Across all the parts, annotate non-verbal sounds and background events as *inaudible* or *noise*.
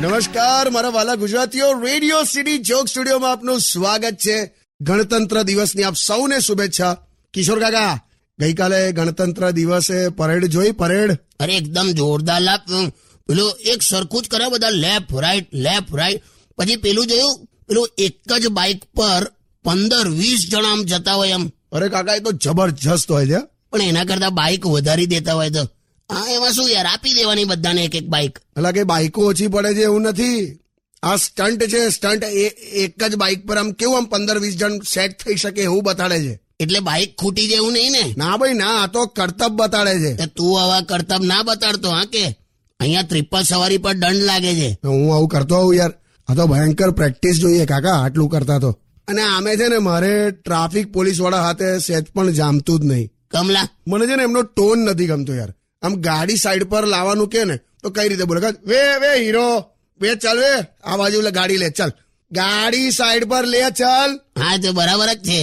નમસ્કાર, મારા વાલા ગુજરાતીઓ રેડિયો સિટી જોક સ્ટુડિયોમાં આપનું સ્વાગત છે. ગણતંત્ર દિવસની આપ સૌને શુભેચ્છા. કિશોર કાકા, ગઈકાલે ગણતંત્ર દિવસે પરેડ જોઈ, પરેડ? અરે, એકદમ જોરદાર લાપ. પેલું એક સરખું જ કરે બધા લેફ્ટ રાઈટ લેફ્ટ રાઈટ પછી પેલું જોયું, પેલું એક જ બાઇક પર પંદર વીસ જણા આમ જતા હોય એમ. અરે કાકા એ તો જબરજસ્ત હોય છે. પણ એના કરતા બાઇક વધારી દેતા હોય તો? હા એમાં શું યાર? આપી દેવાની બધાને એક એક બાઇક એટલે કે બાઇકો ઓછી પડે છે એવું નથી. આ સ્ટન્ટ છે સ્ટન્ટ એક જ બાઇક પર આમ કેવું આમ પંદર વીસ જણ સેટ થઈ શકે એવું બતાડે છે. એટલે બાઇક ખૂટી જાય એવું નહીં ને? ના ભાઈ ના આ તો કરતબ બતાડે છે. તે આવા કરતબ ના બતાડતો હા કે? અહીંયા ત્રિપલ સવારી પર દંડ લાગે છે. હું આવું કરતો હોઉં યાર. આ તો ભયંકર પ્રેક્ટિસ જોઈએ કાકા આટલું કરતા તો. અને આમે છે ને મારે ટ્રાફિક પોલીસવાળા હાથે સેજ પણ જામતું જ નહીં. કમલા. મને છે ને એમનો ટોન નથી ગમતો યાર. આમ ગાડી સાઈડ પર લાવવાનું કે ને તો કઈ રીતે બોલે? વે વે હીરો વે ચાલ વે આ બાજુ ગાડી લે ચાલ. ગાડી સાઈડ પર લે ચાલ. હા તે બરાબર જ છે.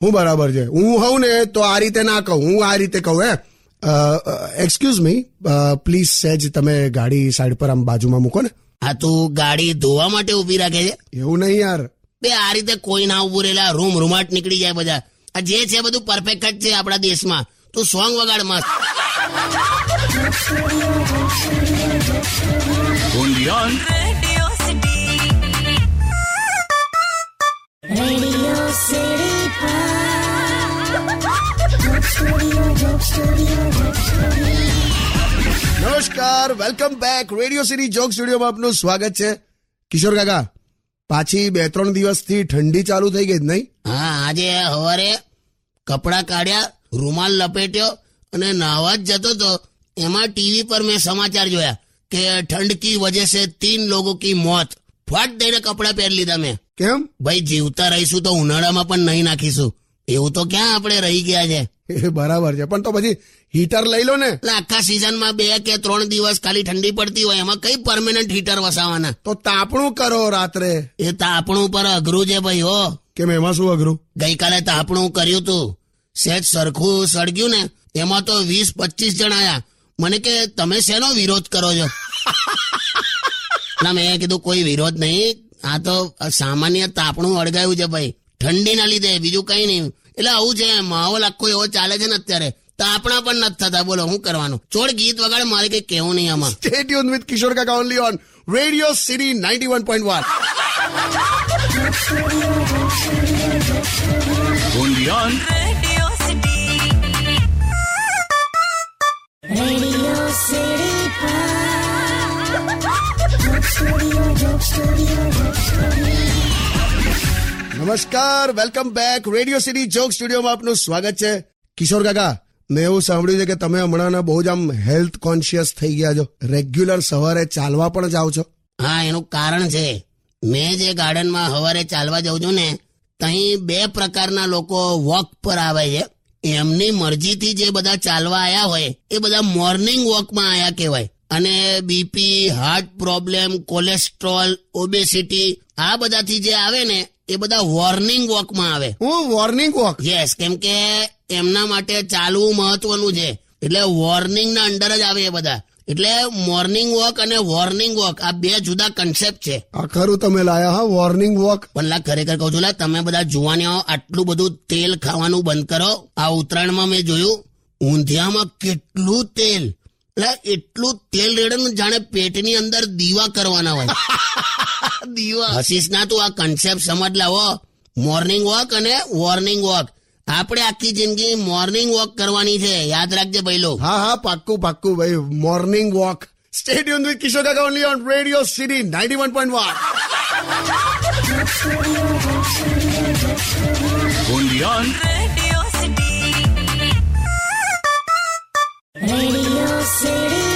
હું બરાબર છે. હું હોઉં ને તો આ રીતે ના કહું. હું આ રીતે કહું હે. એક્સક્યુઝ મી પ્લીઝ સેજ તમે ગાડી સાઈડ પર આમ બાજુમાં મૂકો ને. હા તું ગાડી ધોવા માટે ઊભી રાખે છે? એવું નહીં યાર. બે આ રીતે કોઈ ના ઉભું રહેલા રૂમ રૂમાટ નીકળી જાય બધા. આ જે છે બધું પરફેક્ટ જ છે આપણા દેશમાં. તું સોંગ વગાડ મસ્ત. નમસ્કાર welcome back Radio City joke સ્ટુડિયોમાં આપનું સ્વાગત છે. કિશોર કાકા પાછી બે ત્રણ દિવસથી ઠંડી ચાલુ થઈ ગઈ નહીં? હા આજે સવારે કપડાં કાઢ્યા રૂમાલ લપેટ્યો અને નાહવા જ જતો તો એમાં ટીવી પર મેં સમાચાર જોયા કે ઠંડ કી વજહ સે તીન લોગો કી મોત. ફટ દઈને કપડાં પહેરી લીધા મેં. કેમ? ભાઈ જીવતા રહીશું તો ઉનાળામાં પણ નહીં નાખીશું. એવું તો ક્યાં આપણે રહી ગયા છે? બરાબર છે. પણ તો પછી હીટર લઈ લો ને. એટલે આખા સિઝનમાં બે કે ત્રણ દિવસ ખાલી ઠંડી પડતી હોય એમાં કઈ પરમેનન્ટ હીટર વસાવાના? તો તાપણું કરો રાત્રે. એ તાપણું પર અઘરું છે ભાઈ હો. કેમ એમાં શું અઘરું? ગઈકાલે તાપણું કર્યું તું. સેજ સરખું સળગ્યું ને એમાં તો વીસ પચીસ જણ આયા. મને કે તમે શેનો વિરોધ કરો છો? *laughs* ના મેં કીધું કોઈ વિરોધ નહીં. આ તો સામાન્ય તાપણું અળગાયું છે ભાઈ. ઠંડીના લીધે બીજું કઈ નહીં. એટલે આવું છે માહોલ આખો એવો ચાલે છે ને અત્યારે. તાપણા પણ નથી થતા. બોલો શું કરવાનું? છોડ ગીત વગાડે મારે કઈ કેવું નહીં આમાં. Stay tune with Kishore Kaka only on Radio City ninety one point one Radio City. Radio City Joke Studio, Joke Studio, Joke નમસ્કાર welcome back Radio City joke સ્ટુડિયોમાં આપનું સ્વાગત છે. કિશોર કાકા મેં એવું સાંભળ્યું છે કે તમે હમણાં બહુ જ આમ હેલ્થ કોન્શિયસ થઈ ગયા છો. રેગ્યુલર સવારે ચાલવા પણ જાઓ છો. હા એનું કારણ છે. મેં જે ગાર્ડનમાં સવારે ચાલવા જાઉં છું ને ત્યાં બે પ્રકારના લોકો વોક પર આવે છે. એમની મરજીથી જે બધા ચાલવા આયા હોય એ બધા મોર્નિંગ વોકમાં આયા કહેવાય. અને BP heart problem cholesterol obesity આ બધાથી જે આવે ને એ બધા વોર્નિંગ વોકમાં આવે. હું વોર્નિંગ વોક યસ કેમ કે એમના માટે ચાલવું મહત્વનું છે. એટલે વોર્નિંગ ના અંડર જ આવે એ બધા. એટલે મોર્નિંગ વોક અને વોર્નિંગ વોક આ બે જુદા કન્સેપ્ટ છે. આ ખરું તમે લાયા હા વોર્નિંગ વોક પલ્લા ખરેખર કહું છું તમે બધા જુવાનીઓ આટલું બધું તેલ ખાવાનું બંધ કરો. આ ઉત્તરાયણમાં મેં જોયું ઊંધિયામાં કેટલું તેલ. એટલે એટલું તેલ રેડે ને જાણે પેટની અંદર દીવા કરવાના હોય. *laughs* દીવા. હસીશ ના તું આ કન્સેપ્ટ સમજ લાવો. મોર્નિંગ વોક અને વોર્નિંગ વોક આપણે આખી જિંદગી મોર્નિંગ વોક કરવાની છે યાદ રાખજે ભાઈલો હા હા પાક્કું પાક્કું ભાઈ morning walk stay tune with Kishor કાકા only on radio city ninety one point one Radio City. Radio City Joke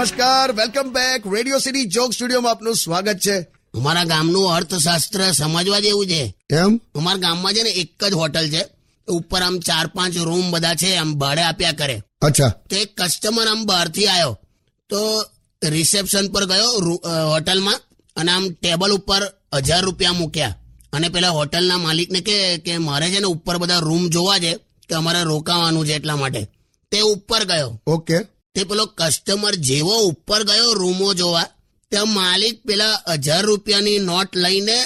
નમસ્કાર welcome back radio city joke સ્ટુડિયોમાં આપનું સ્વાગત છે. અમારા ગામનું અર્થશાસ્ત્ર સમજવા જેવું છે? એમ અમારા ગામમાં છે ને એક જ હોટલ છે. ઉપર આમ ચાર પાંચ રૂમ બધા છે આમ ભાડે આપ્યા કરે. અચ્છા. તો એક કસ્ટમર આમ બહારથી આવ્યો તો રિસેપ્શન પર ગયો હોટલમાં અને આમ ટેબલ ઉપર હજાર રૂપિયા મૂક્યા. અને પેલા હોટલના માલિકને કે કે મારે છે ને ઉપર બધા રૂમ જોવા છે કે અમારે રોકાવાનું છે એટલા માટે. તે ઉપર ગયો. ઓકે તે પેલો કસ્ટમર જેવો ઉપર ગયો રૂમો જોવા ત્યાં માલિક પેલા હજાર રૂપિયાની નોટ લઈને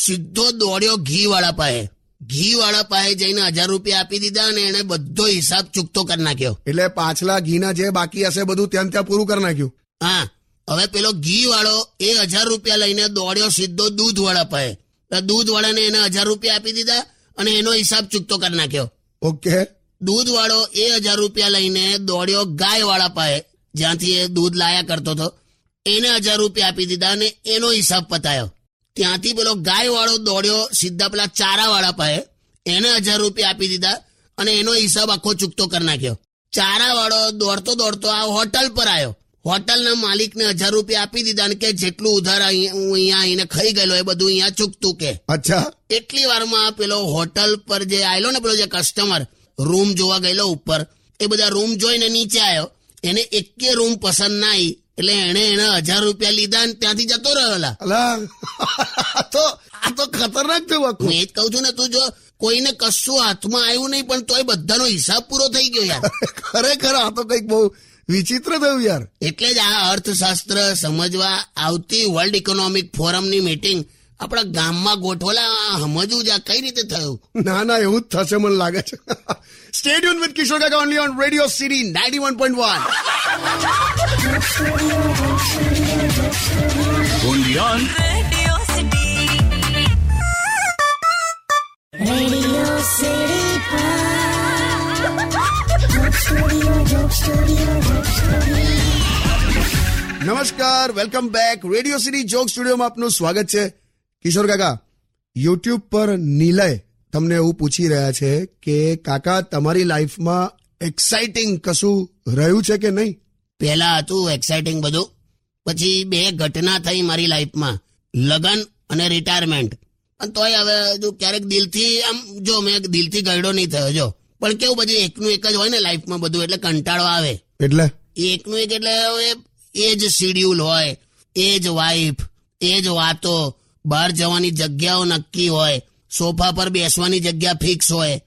સીધો દોડ્યો ઘી વાળા પાસે. ઘી વાળા પાસે જઈને હજાર રૂપિયા આપી દીધા અને એને બધો હિસાબ ચૂકતો કરી નાખ્યો. એટલે પાછલા ઘીના જે બાકી હશે બધું ત્યાં ત્યાં પૂરું કરી નાખ્યું? હા હવે પેલો ઘી વાળો એ હજાર રૂપિયા લઈને દોડ્યો સીધો દૂધ વાળા પાસે. દૂધ વાળાને એને હજાર રૂપિયા આપી દીધા અને એનો હિસાબ ચૂકતો કરી નાખ્યો. ઓકે. દૂધ વાળો એ હજાર રૂપિયા લઈને દોડ્યો ગાય વાળા પાસે જ્યાંથી એ દૂધ લાયા કરતો હતો. એને હજાર રૂપિયા આપી દીધા અને એનો હિસાબ પતાયો. ત્યાંથી પેલો ગાય વાળો દોડ્યો સીધા પેલા ચારા વાળા પાસે. એને હજાર રૂપિયા આપી દીધા અને એનો હિસાબ આખો ચૂકતો કરી નાખ્યો. ચારા વાળો દોડતો દોડતો આ હોટલ પર આવ્યો હોટલના માલિકને હજાર રૂપિયા આપી દીધા અને કે જેટલું ઉધાર હું અહીંયા આવીને ખાઈ ગયેલો એ બધું અહીંયા ચૂકતું કે. અચ્છા. એટલી વારમાં પેલો હોટલ પર જે આવેલો ને પેલો જે કસ્ટમર રૂમ જોવા ગયેલો ઉપર. એ બધા રૂમ જોઈને નીચે આવ્યો એને એકે રૂમ પસંદ ના આવી એટલે એને એને હજાર રૂપિયા લીધા ને ત્યાંથી જતો રહેલા તો આ તો ખતરનાક થયું હું એ જ કઉ છું ને તું જો કોઈને કશું હાથમાં આવ્યું નહીં પણ તોય બધાનો હિસાબ પૂરો થઈ ગયો યાર. ખરેખર આ તો કંઈક બહુ વિચિત્ર થયું યાર. એટલે જ આ અર્થશાસ્ત્ર સમજવા આવતી વર્લ્ડ ઇકોનોમિક ફોરમની મીટિંગ આપણા ગામમાં ગોઠવેલા આ સમજવું જ આ કઈ રીતે થયું ના ના એવું જ થશે મને લાગે છે સ્ટેડિયમ વિથ કિશોર કાકા only on radio city ninety one point one Undian. Radio City. Radio City Joke Studio, Joke Studio, Joke Studio. નમસ્કાર welcome back radio city joke સ્ટુડિયોમાં આપનું સ્વાગત છે કિશોર કાકા યુટ્યુબ પર નિલય તમને એવું પૂછી રહ્યા છે કે કાકા તમારી લાઈફમાં એક્સાઇટિંગ કશું રહ્યું છે કે નહીં? પહેલા હતું એક્સાઇટિંગ બધું. પછી બે ઘટના થઈ મારી લાઈફમાં લગન અને રિટાયરમેન્ટ અને તોય હવે જો ક્યારેક દિલથી આમ જો મેં દિલથી ગયડો નહીં થયો જો. પણ કેવું બધું એકનું એક જ હોય ને લાઈફમાં બધું એટલે કંટાળો આવે. એટલે? એકનું એક એટલે એ જ શિડ્યુલ હોય એ જ વાઈફ એ જ વાતો. બહાર જવાની જગ્યાઓ નક્કી હોય સોફા પર બેસવાની જગ્યા ફિક્સ હોય.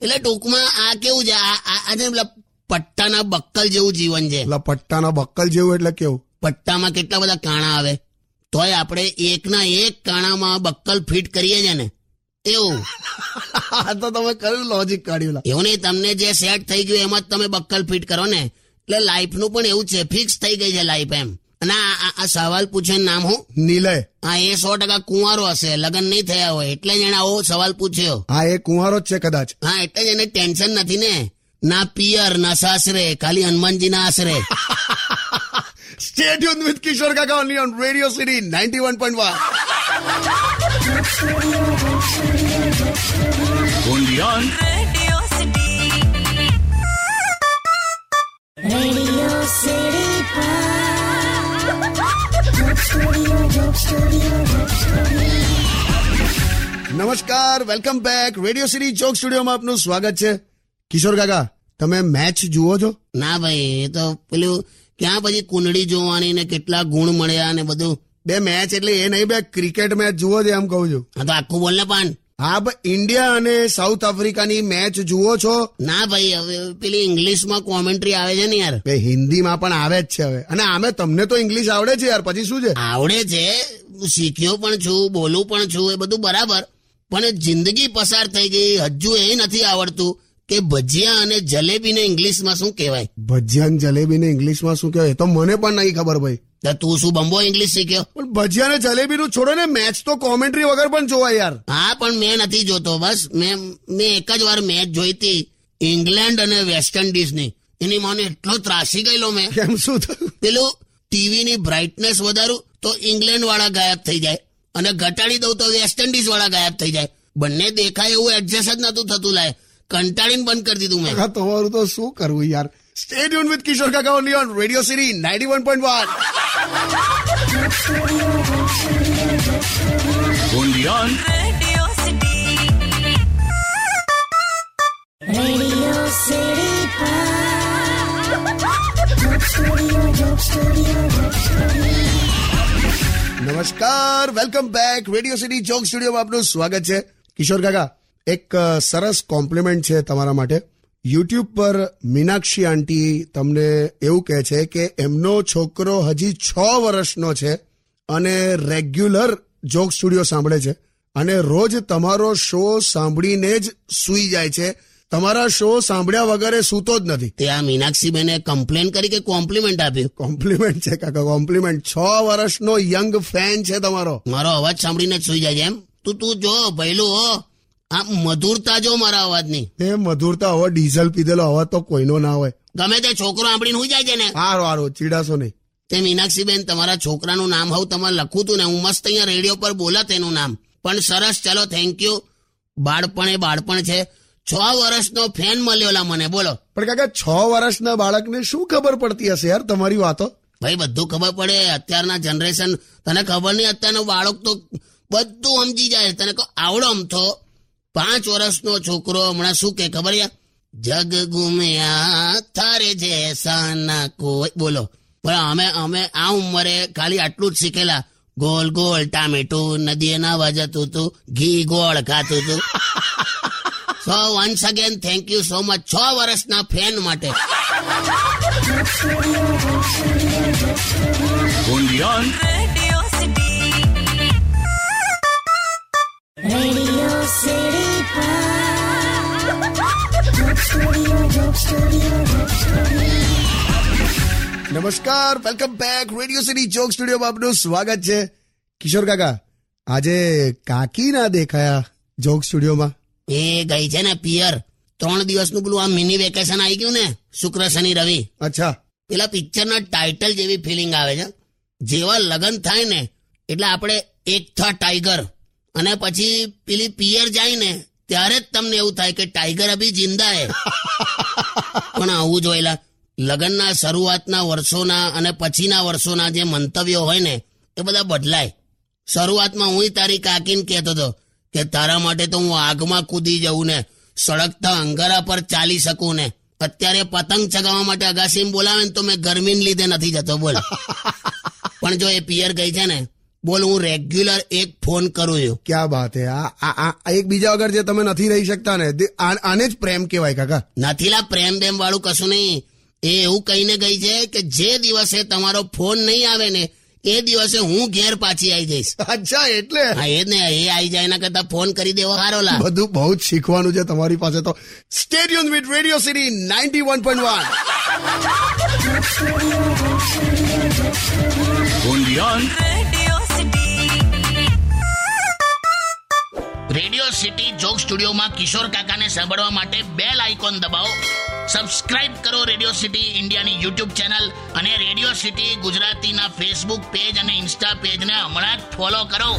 એટલે ટૂંકમાં આ કેવું છે? આ છે પટ્ટાના બક્કલ જેવું જીવન છે. પટ્ટાના બક્કલ જેવું એટલે કેવું? પટ્ટામાં કેટલા બધા કાણા આવે? તોય આપણે એકના એક કાણામાં બક્કલ ફિટ કરીએ છે ને. એવું. *laughs* આ તો તમે કયું લોજિક કાઢ્યું એવું નહીં તમને જે સેટ થઈ ગયું એમાં જ તમે બક્કલ ફિટ કરો ને. એટલે લાઈફનું પણ એવું છે ફિક્સ થઈ ગઈ છે લાઈફ એમ. અને આ સવાલ પૂછે નામ હું? નિલય. હા એ સો ટકા કુંવારો હશે. લગ્ન નહીં થયા હોય. એટલે જ એને આવો સવાલ પૂછ્યો. હા એ કુંવારો જ છે કદાચ. હા એટલે જ એને ટેન્શન નથી ને. ના પિયર ના સાસરે ખાલી હનુમાનજી ના આશરે *laughs* સ્ટેડિયમ વિથ કિશોર કાકા only on radio city ninety one point one નમસ્કાર welcome back radio city joke સ્ટુડિયોમાં આપનું સ્વાગત છે. કિશોર કાકા તમે મેચ જુઓ છો? ના ભાઈ એ તો પેલું ક્યાં પછી કુંડળી જોવાની ને કેટલા ગુણ મળ્યા ને બધું. બે મેચ એટલે એ નહીં બે ક્રિકેટ મેચ જુઓ છે એમ કહું છું. હા તો આખું બોલ ને પાન. હા ભાઈ ઇન્ડિયા અને સાઉથ આફ્રિકાની મેચ જુઓ છો? ના ભાઈ હવે પેલી ઇંગ્લિશમાં કોમેન્ટ્રી આવે છે ને યાર. બે હિન્દીમાં પણ આવે જ છે હવે. અને આમે તમને તો ઇંગ્લિશ આવડે છે યાર પછી શું છે? આવડે છે શીખ્યો પણ છું બોલું પણ છું એ બધું બરાબર. પણ જિંદગી પસાર થઈ ગઈ. હજુ એ નથી આવડતું કે ભજીયા અને જલેબીને ઇંગ્લિશમાં શું કહેવાય? ભજીયા અને જલેબી ને ઇંગ્લિશમાં શું કહેવાય? તો મને પણ નહીં ખબર ભાઈ. તું શું બંબો ઇંગ્લિશ શીખ્યો? પણ ભજીયા ને જલેબી નું છોડો ને મેચ તો કોમેન્ટ્રી વગર પણ જોવાય યાર. હા પણ મેં નથી જોતો. બસ મેં મેં એક જ વાર મેચ જોઈ હતી ઇંગ્લેન્ડ અને વેસ્ટ ઇન્ડિઝની. એની મને એટલો ત્રાસી ગયેલો મેં. કેમ શું થયું? પેલું ટીવીની બ્રાઇટનેસ વધારું તો ઇંગ્લેન્ડ વાળા ગાયબ થઈ જાય. અને ઘટાડી દઉં તો વેસ્ટ ઇન્ડિઝ વાળા ગાયબ થઈ જાય બંને દેખાય એવું એડજસ્ટ જ નતું થતું લાય કંટાળીને બંધ કરી દીધું મેં કાકા તમારું તો શું કરવું યાર સ્ટેડિયમ વિથ કિશોર કાકા only on radio city ninety one point one Undian. Radio City. Radio City Joke Studio, Joke Studio, Joke Studio. નમસ્કાર welcome back radio city joke સ્ટુડિયોમાં આપનું સ્વાગત છે. કિશોર કાકા, એક સરસ કોમ્પ્લિમેન્ટ છે તમારા માટે. યુટ્યુબ પર મીનાક્ષી આંટી તમને એવું કહે છે કે એમનો છોકરો હજી છ વર્ષનો છે અને રેગ્યુલર જોક સ્ટુડિયો સાંભળે છે. અને રોજ તમારો શો સાંભળીને જ સૂઈ જાય છે. તમારા શો સાંભળ્યા વગર એ સૂતો જ નથી. તે આ મીનાક્ષીબેને કમ્પ્લેન કરી કે કોમ્પ્લિમેન્ટ આપ્યું. કોમ્પ્લિમેન્ટ છે કાકા કોમ્પ્લિમેન્ટ છ વર્ષનો યંગ ફેન છે તમારો. મારો અવાજ સાંભળીને જ સુઈ જાય એમ. તું તું જો ભૈલું હો. આ મધુરતા જો મારા અવાજની. એ મધુરતા હવે ડીઝલ પીધેલો અવાજ તો કોઈનો ના હોય. ગમે તે છોકરો સાંભળીને હું જાય છે ને. હારો હારો ચીડાશો નહીં. તે મીનાક્ષી બેન તમારા છોકરાનું નામ હું તમારે લખું તું ને. હું મસ્ત અહીંયા રેડિયો પર બોલા તેનું નામ. પણ સરસ ચલો થેન્ક યુ બાળપણ એ બાળપણ છે. છ વર્ષનો ફેન મળ્યો મને બોલો. પણ કાકા છ વર્ષના બાળકને શું ખબર પડતી હશે યાર તમારી વાતો? ભાઈ બધું ખબર પડે. અત્યારના જનરેશન તને ખબર નહીં અત્યારનો બાળક તો બધું સમજી જાય. તને કહો આવડો અમથો પાંચ વર્ષનો છોકરો હમણાં શું કે ખબર યાર? જગ ગુમ્યા થારે જેસા ના કોઈ બોલો. પણ અમે અમે આ ઉંમરે ખાલી આટલું જ શીખેલા. ગોલ ગોલ ટામેટું નદીએ નાવા જતું તું ઘી ગોળ ખાતું તું. So once again thank you so much છ વર્ષના ફેન માટે. નમસ્કાર welcome back radio city joke સ્ટુડિયોમાં આપનું સ્વાગત છે. કિશોર કાકા આજે કાકી ના દેખાયા જોક સ્ટુડિયોમાં એ ગઈ છે ને પિયર. ત્રણ દિવસનું પેલું આ મિની વેકેશન આવી ગયું ને શુક્ર શનિ રવિ. અચ્છા. પેલા પિક્ચરના ટાઇટલ જેવી ફિલિંગ આવે છે. જેવા લગ્ન થાય ને એટલે આપણે એક થા ટાઈગર અને પછી પેલી પિયર જાય ને ત્યારે જ તમને એવું થાય કે ટાઈગર અભી જિંદા હે. *laughs* પણ આવું જોયેલા લગ્નના શરૂઆતના વર્ષોના અને પછીના વર્ષોના જે મંતવ્યો હોય ને એ બધા બદલાય. શરૂઆતમાં હું તારી કાકીને કહેતો હતો કે તારા માટે તો હું આગમાં કૂદી જઉં ને સળગતા અંગારા પર ચાલી શકું ને. અત્યારે પતંગ ચગાવવા માટે અગાસીમાં બોલાવે ને તો મેં ગરમીને લીધે નથી જતો બોલ. *laughs* પણ જો એ પિયર ગઈ છે ને બોલ હું રેગ્યુલર એક ફોન કરું છું. ક્યાં બાત હે? આ એક બીજા વગર જે તમે નથી રહી શકતા ને આને જ પ્રેમ કહેવાય કાકા. નથીલા પ્રેમ બેમ વાળું કશું નહીં. એ એવું કહીને ગઈ છે કે જે દિવસે તમારો ફોન નહીં આવે ને એ દિવસે હું ઘેર પાછી આવી જઈશ. અચ્છા એટલે? હા એ ને એ આવી જાય એના કરતા ફોન કરી દેવો હારો લા. બધું બહુ જ શીખવાનું છે તમારી પાસે તો. Stadium with radio city ninety one point one. Radio city joke સ્ટુડિયોમાં કિશોર કાકાને સાંભળવા માટે બેલ આઇકોન દબાવો. સબસ્ક્રાઇબ કરો રેડિયો સિટી ઇન્ડિયાની યુટ્યુબ ચેનલ અને રેડિયો સિટી ગુજરાતીના ફેસબુક પેજ અને ઇન્સ્ટા પેજને હમણાં જ ફોલો કરો.